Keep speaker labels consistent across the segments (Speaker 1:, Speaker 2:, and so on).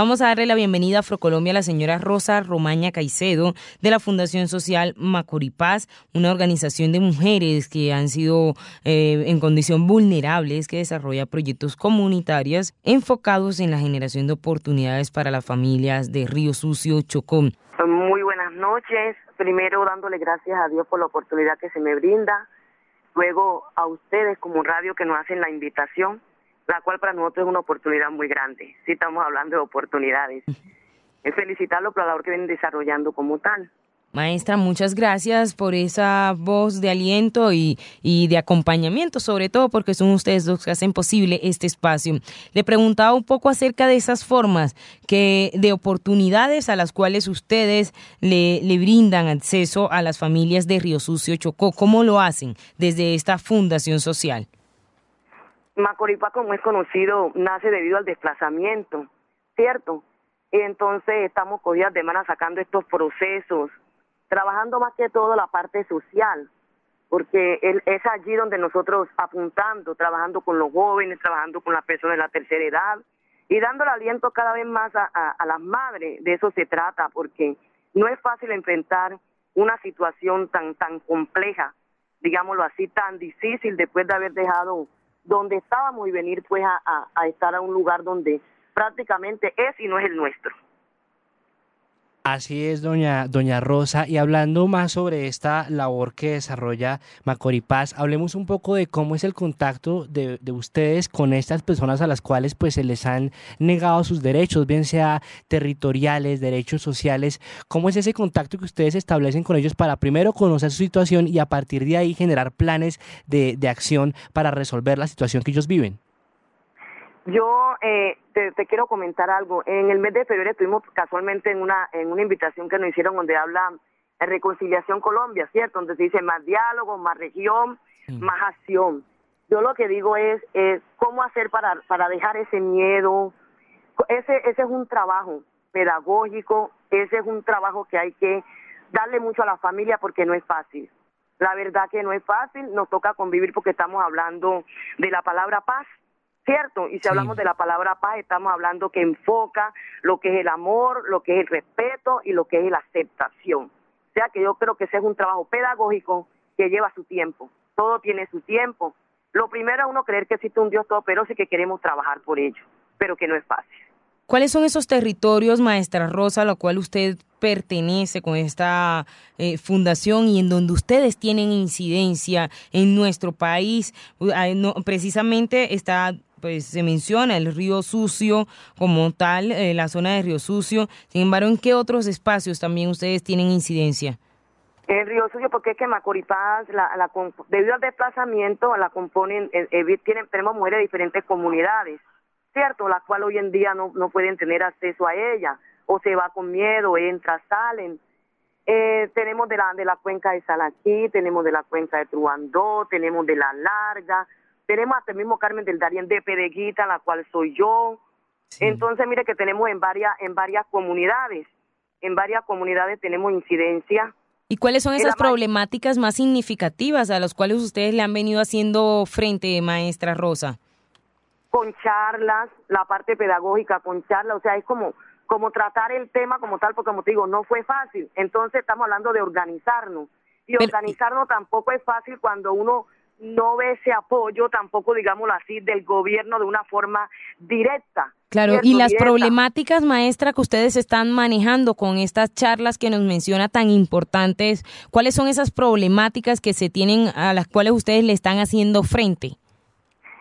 Speaker 1: Vamos a darle la bienvenida a Afrocolombia a la señora Rosa Romaña Caicedo de la Fundación Social Macoripaz, una organización de mujeres que han sido eh, en condición vulnerables que desarrolla proyectos comunitarios enfocados en la generación de oportunidades para las familias de Río Sucio, Chocó.
Speaker 2: Muy buenas noches. Primero dándole gracias a Dios por la oportunidad que se me brinda. Luego a ustedes como radio que nos hacen la invitación la cual para nosotros es una oportunidad muy grande. Si estamos hablando de oportunidades. Es felicitarlo por la labor que vienen desarrollando como tal.
Speaker 1: Maestra, muchas gracias por esa voz de aliento y, y, de acompañamiento, sobre todo porque son ustedes los que hacen posible este espacio. Le preguntaba un poco acerca de esas formas que, de oportunidades a las cuales ustedes le, le brindan acceso a las familias de Río Sucio Chocó. ¿Cómo lo hacen desde esta fundación social?
Speaker 2: Macoripá, como es conocido, nace debido al desplazamiento, ¿cierto? Entonces estamos cogidas de mano sacando estos procesos, trabajando más que todo la parte social, porque es allí donde nosotros apuntando, trabajando con los jóvenes, trabajando con las personas de la tercera edad y dándole aliento cada vez más a, a las madres, de eso se trata, porque no es fácil enfrentar una situación tan, tan compleja, digámoslo así, tan difícil después de haber dejado donde estábamos y venir pues a, a, estar a un lugar donde prácticamente es y no es el nuestro.
Speaker 3: Así es, doña, doña Rosa. Y hablando más sobre esta labor que desarrolla Macoripaz, hablemos un poco de cómo es el contacto de, de, ustedes con estas personas a las cuales pues se les han negado sus derechos, bien sea territoriales, derechos sociales. ¿Cómo es ese contacto que ustedes establecen con ellos para primero conocer su situación y a partir de ahí generar planes de, de acción para resolver la situación que ellos viven?
Speaker 2: Yo eh, te, te, quiero comentar algo. En el mes de febrero estuvimos casualmente en una en una invitación que nos hicieron donde habla de Reconciliación Colombia, ¿cierto? Donde se dice más diálogo, más región, más acción. Yo lo que digo es, es cómo hacer para, para dejar ese miedo. Ese, ese es un trabajo pedagógico, ese es un trabajo que hay que darle mucho a la familia porque no es fácil. La verdad que no es fácil, nos toca convivir porque estamos hablando de la palabra paz ¿cierto? Y si hablamos de la palabra paz, estamos hablando que enfoca lo que es el amor, lo que es el respeto y lo que es la aceptación. O sea que yo creo que ese es un trabajo pedagógico que lleva su tiempo. Todo tiene su tiempo. Lo primero es uno creer que existe un Dios todopoderoso y que queremos trabajar por ello, pero que no es fácil.
Speaker 1: ¿Cuáles son esos territorios, maestra Rosa, a los cuales usted pertenece con esta eh, fundación y en donde ustedes tienen incidencia en nuestro país? No, precisamente está pues se menciona el río sucio como tal, eh, la zona de río sucio. Sin embargo, ¿en qué otros espacios también ustedes tienen incidencia?
Speaker 2: El río sucio, porque es que Macoripaz, la, la, debido al desplazamiento, la componen, eh, eh, tienen, tenemos mujeres de diferentes comunidades, ¿cierto? Las cuales hoy en día no, no pueden tener acceso a ella, o se va con miedo, entra, salen. Eh, tenemos de la, de la cuenca de Salaquí, tenemos de la cuenca de Truandó, tenemos de la Larga, tenemos hasta el mismo Carmen del Darién de Pereguita, la cual soy yo. Entonces, mire que tenemos en varias, en varias comunidades, en varias comunidades tenemos incidencia.
Speaker 1: ¿Y cuáles son esas problemáticas más significativas a las cuales ustedes le han venido haciendo frente, maestra Rosa?
Speaker 2: Con charlas, la parte pedagógica, con charlas, o sea, es como, como tratar el tema como tal, porque como te digo, no fue fácil. Entonces estamos hablando de organizarnos. Y organizarnos tampoco es fácil cuando uno no ve ese apoyo tampoco, digámoslo así, del gobierno de una forma directa.
Speaker 1: Claro, y las problemáticas, maestra, que ustedes están manejando con estas charlas que nos menciona tan importantes, ¿cuáles son esas problemáticas que se tienen a las cuales ustedes le están haciendo frente?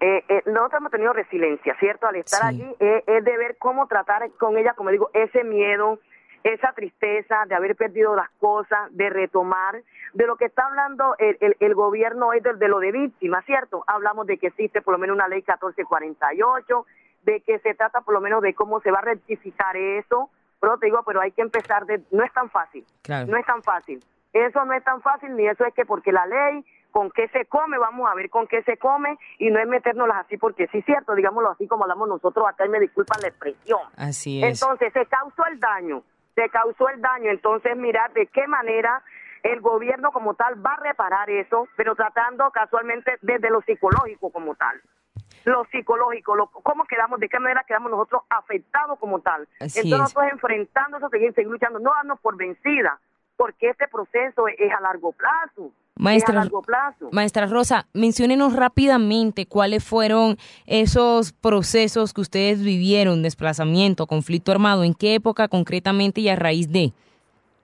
Speaker 2: Eh, eh, nosotros hemos tenido resiliencia, ¿cierto? Al estar allí eh, es de ver cómo tratar con ella, como digo, ese miedo, esa tristeza de haber perdido las cosas, de retomar, de lo que está hablando el, el, el gobierno es de, de, lo de víctimas, ¿cierto? Hablamos de que existe por lo menos una ley 1448, de que se trata por lo menos de cómo se va a rectificar eso, pero te digo, pero hay que empezar de, no es tan fácil, claro. no es tan fácil, eso no es tan fácil, ni eso es que porque la ley, con qué se come, vamos a ver con qué se come, y no es metérnoslas así, porque sí es cierto, digámoslo así como hablamos nosotros acá, y me disculpan la expresión.
Speaker 1: Así es.
Speaker 2: Entonces, se causó el daño, se causó el daño, entonces mirar de qué manera el gobierno como tal va a reparar eso, pero tratando casualmente desde lo psicológico como tal. lo psicológico, lo, cómo quedamos, de qué manera quedamos nosotros afectados como tal. Entonces nosotros enfrentando eso, seguir, seguir luchando, no darnos por vencida, porque este proceso es, a largo plazo.
Speaker 1: Maestra,
Speaker 2: a largo plazo.
Speaker 1: Maestra Rosa, menciónenos rápidamente cuáles fueron esos procesos que ustedes vivieron, desplazamiento, conflicto armado, en qué época concretamente y a raíz de.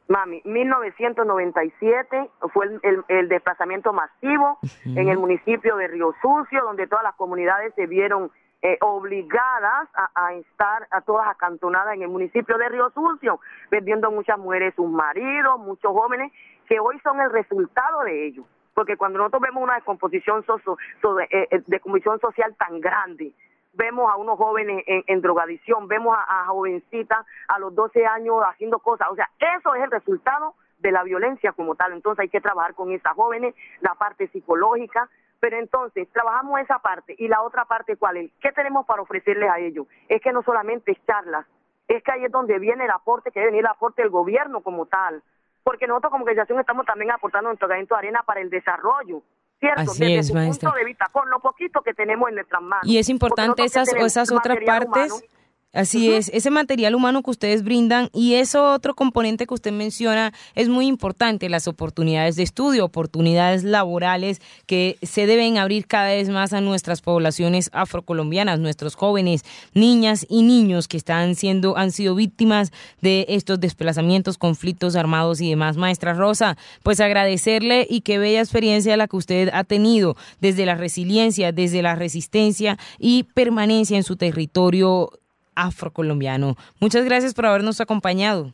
Speaker 2: Mami, 1997 fue el, desplazamiento masivo en el municipio de Río Sucio, donde todas las comunidades se vieron eh, obligadas a, estar a todas acantonadas en el municipio de Río Sucio, perdiendo muchas mujeres sus maridos, muchos jóvenes, que hoy son el resultado de ello. Porque cuando nosotros vemos una descomposición eh, eh, de comisión social tan grande, vemos a unos jóvenes en, drogadicción, vemos a, jovencitas a los 12 años haciendo cosas. O sea, eso es el resultado de la violencia como tal. Entonces hay que trabajar con esas jóvenes, la parte psicológica. Pero entonces, trabajamos esa parte. ¿Y la otra parte cuál es? ¿Qué tenemos para ofrecerles a ellos? Es que no solamente es charlas, es que ahí es donde viene el aporte, que debe venir el aporte del gobierno como tal. Porque nosotros como organización estamos también aportando nuestro granito de arena para el desarrollo ¿cierto?
Speaker 1: Así Desde es, su punto
Speaker 2: de vista, con lo poquito que tenemos en nuestras manos.
Speaker 1: Y es importante esas, esas otras partes. Así es, ese material humano que ustedes brindan y eso otro componente que usted menciona es muy importante, las oportunidades de estudio, oportunidades laborales que se deben abrir cada vez más a nuestras poblaciones afrocolombianas, nuestros jóvenes, niñas y niños que están siendo, han sido víctimas de estos desplazamientos, conflictos armados y demás. Maestra Rosa, pues agradecerle y qué bella experiencia la que usted ha tenido desde la resiliencia, desde la resistencia y permanencia en su territorio afrocolombiano. Muchas gracias por habernos acompañado.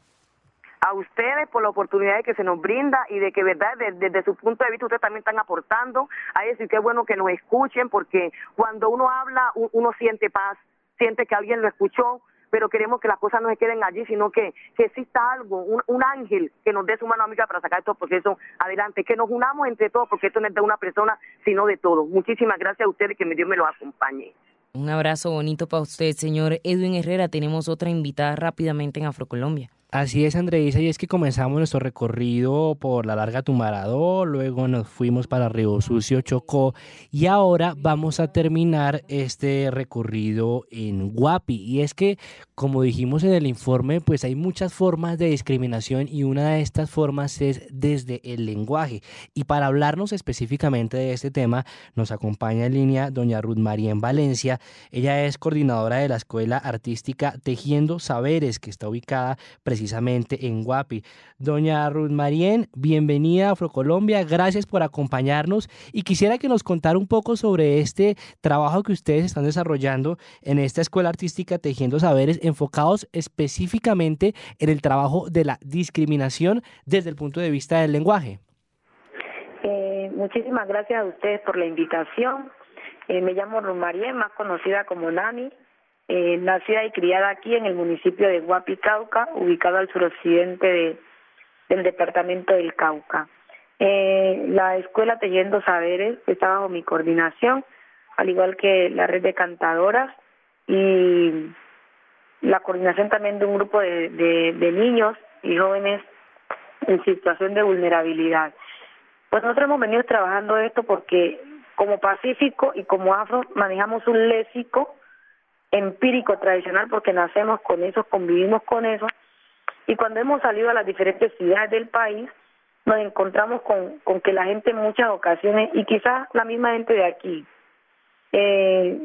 Speaker 2: A ustedes por la oportunidad que se nos brinda y de que, verdad, desde, su punto de vista ustedes también están aportando a eso y qué bueno que nos escuchen porque cuando uno habla uno siente paz, siente que alguien lo escuchó, pero queremos que las cosas no se queden allí, sino que, que exista algo, un, ángel que nos dé su mano amiga para sacar estos procesos adelante, que nos unamos entre todos, porque esto no es de una persona, sino de todos. Muchísimas gracias a ustedes que me Dios me los acompañe.
Speaker 1: Un abrazo bonito para usted, señor Edwin Herrera. Tenemos otra invitada rápidamente en Afrocolombia.
Speaker 3: Así es, Andreisa, y es que comenzamos nuestro recorrido por la larga Tumaradó, luego nos fuimos para Río Sucio, Chocó, y ahora vamos a terminar este recorrido en Guapi. Y es que, como dijimos en el informe, pues hay muchas formas de discriminación y una de estas formas es desde el lenguaje. Y para hablarnos específicamente de este tema, nos acompaña en línea doña Ruth María en Valencia. Ella es coordinadora de la Escuela Artística Tejiendo Saberes, que está ubicada precisamente precisamente en Guapi. Doña Ruth Marien, bienvenida a Afrocolombia, gracias por acompañarnos y quisiera que nos contara un poco sobre este trabajo que ustedes están desarrollando en esta Escuela Artística Tejiendo Saberes, enfocados específicamente en el trabajo de la discriminación desde el punto de vista del lenguaje.
Speaker 4: Eh, muchísimas gracias a ustedes por la invitación. Eh, me llamo Ruth Marien, más conocida como Nani eh, nacida y criada aquí en el municipio de Huapi, Cauca, ubicado al suroccidente del departamento del Cauca. Eh, la escuela Tejiendo Saberes está bajo mi coordinación, al igual que la red de cantadoras y la coordinación también de un grupo de, de niños y jóvenes en situación de vulnerabilidad. Pues nosotros hemos venido trabajando esto porque como Pacífico y como Afro manejamos un léxico empírico tradicional porque nacemos con eso, convivimos con eso y cuando hemos salido a las diferentes ciudades del país nos encontramos con, con que la gente en muchas ocasiones y quizás la misma gente de aquí eh,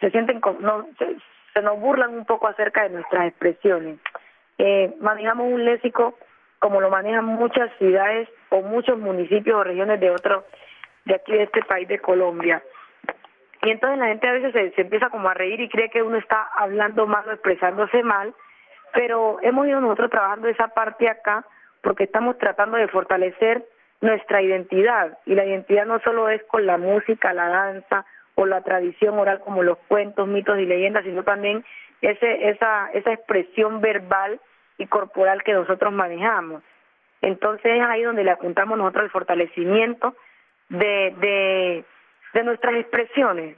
Speaker 4: se sienten no, se, nos burlan un poco acerca de nuestras expresiones. Eh, manejamos un léxico como lo manejan muchas ciudades o muchos municipios o regiones de otro de aquí de este país de Colombia y entonces la gente a veces se, empieza como a reír y cree que uno está hablando mal o expresándose mal, pero hemos ido nosotros trabajando esa parte acá porque estamos tratando de fortalecer nuestra identidad y la identidad no solo es con la música, la danza o la tradición oral como los cuentos, mitos y leyendas, sino también ese, esa, esa expresión verbal y corporal que nosotros manejamos. Entonces es ahí donde le apuntamos nosotros el fortalecimiento de, de de nuestras expresiones.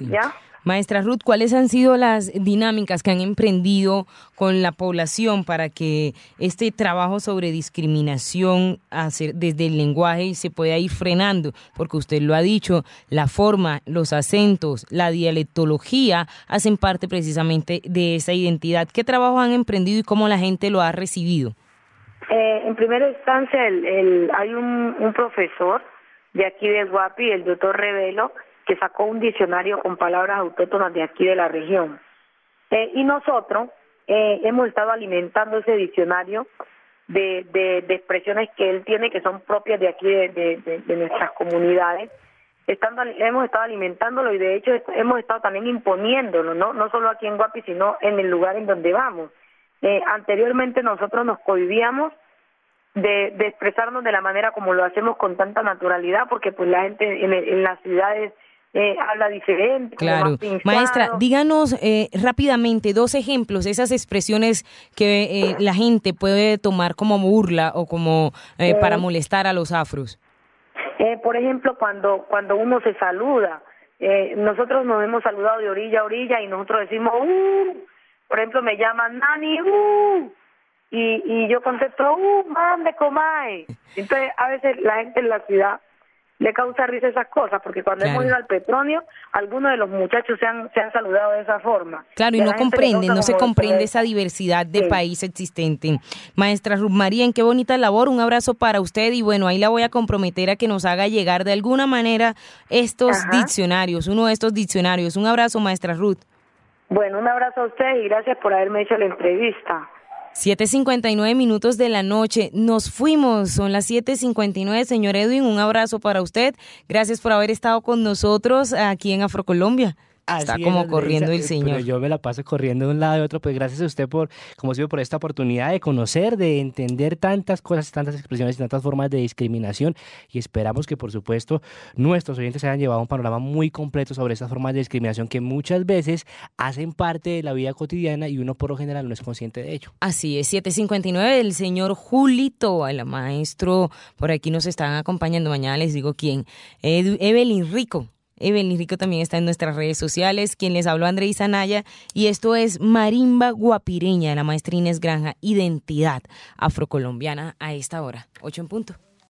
Speaker 4: ¿Ya?
Speaker 1: Maestra Ruth, ¿cuáles han sido las dinámicas que han emprendido con la población para que este trabajo sobre discriminación hacer desde el lenguaje se pueda ir frenando? Porque usted lo ha dicho, la forma, los acentos, la dialectología hacen parte precisamente de esa identidad. ¿Qué trabajo han emprendido y cómo la gente lo ha recibido?
Speaker 4: Eh, en primera instancia, el, hay un, un profesor de aquí de Guapi, el doctor Revelo, que sacó un diccionario con palabras autóctonas de aquí de la región. Eh, y nosotros eh, hemos estado alimentando ese diccionario de, de, expresiones que él tiene que son propias de aquí de, de, nuestras comunidades. Estando, hemos estado alimentándolo y de hecho hemos estado también imponiéndolo, no, no solo aquí en Guapi, sino en el lugar en donde vamos. Eh, anteriormente nosotros nos cohibíamos de, de expresarnos de la manera como lo hacemos con tanta naturalidad, porque pues la gente en, en las ciudades eh, habla diferente.
Speaker 1: Claro. Maestra, díganos eh, rápidamente dos ejemplos, esas expresiones que eh, la gente puede tomar como burla o como para molestar a los afros.
Speaker 4: por ejemplo, cuando, cuando uno se saluda, nosotros nos hemos saludado de orilla a orilla y nosotros decimos, uh", por ejemplo, me llaman Nani, uh", y, y yo contesto, uh, mande, comay. Entonces, a veces la gente en la ciudad le causa risa esas cosas, porque cuando hemos ido al petróleo, algunos de los muchachos se han, se han saludado de esa forma.
Speaker 1: Claro, y, no comprenden, no se comprende esa diversidad de país existente. Maestra Ruth María, en qué bonita labor, un abrazo para usted y bueno, ahí la voy a comprometer a que nos haga llegar de alguna manera estos diccionarios, uno de estos diccionarios. Un abrazo, maestra Ruth.
Speaker 4: Bueno, un abrazo a usted y gracias por haberme hecho la entrevista.
Speaker 1: 7.59 minutos de la noche. Nos fuimos, son las 7.59. Señor Edwin, un abrazo para usted. Gracias por haber estado con nosotros aquí en Afrocolombia. Está como corriendo el señor.
Speaker 3: yo me la paso corriendo de un lado y otro. Pues gracias a usted por, como sido por esta oportunidad de conocer, de entender tantas cosas, tantas expresiones y tantas formas de discriminación. Y esperamos que, por supuesto, nuestros oyentes se hayan llevado un panorama muy completo sobre estas formas de discriminación que muchas veces hacen parte de la vida cotidiana y uno por lo general no es consciente de ello.
Speaker 1: Así es, 759, el señor Julito, el maestro, por aquí nos están acompañando. Mañana les digo quién. Evelyn Rico Evelyn Rico también está en nuestras redes sociales. Quien les habló, Andrés Anaya. Y esto es Marimba Guapireña, la maestra Inés Granja, Identidad Afrocolombiana a esta hora. Ocho en punto.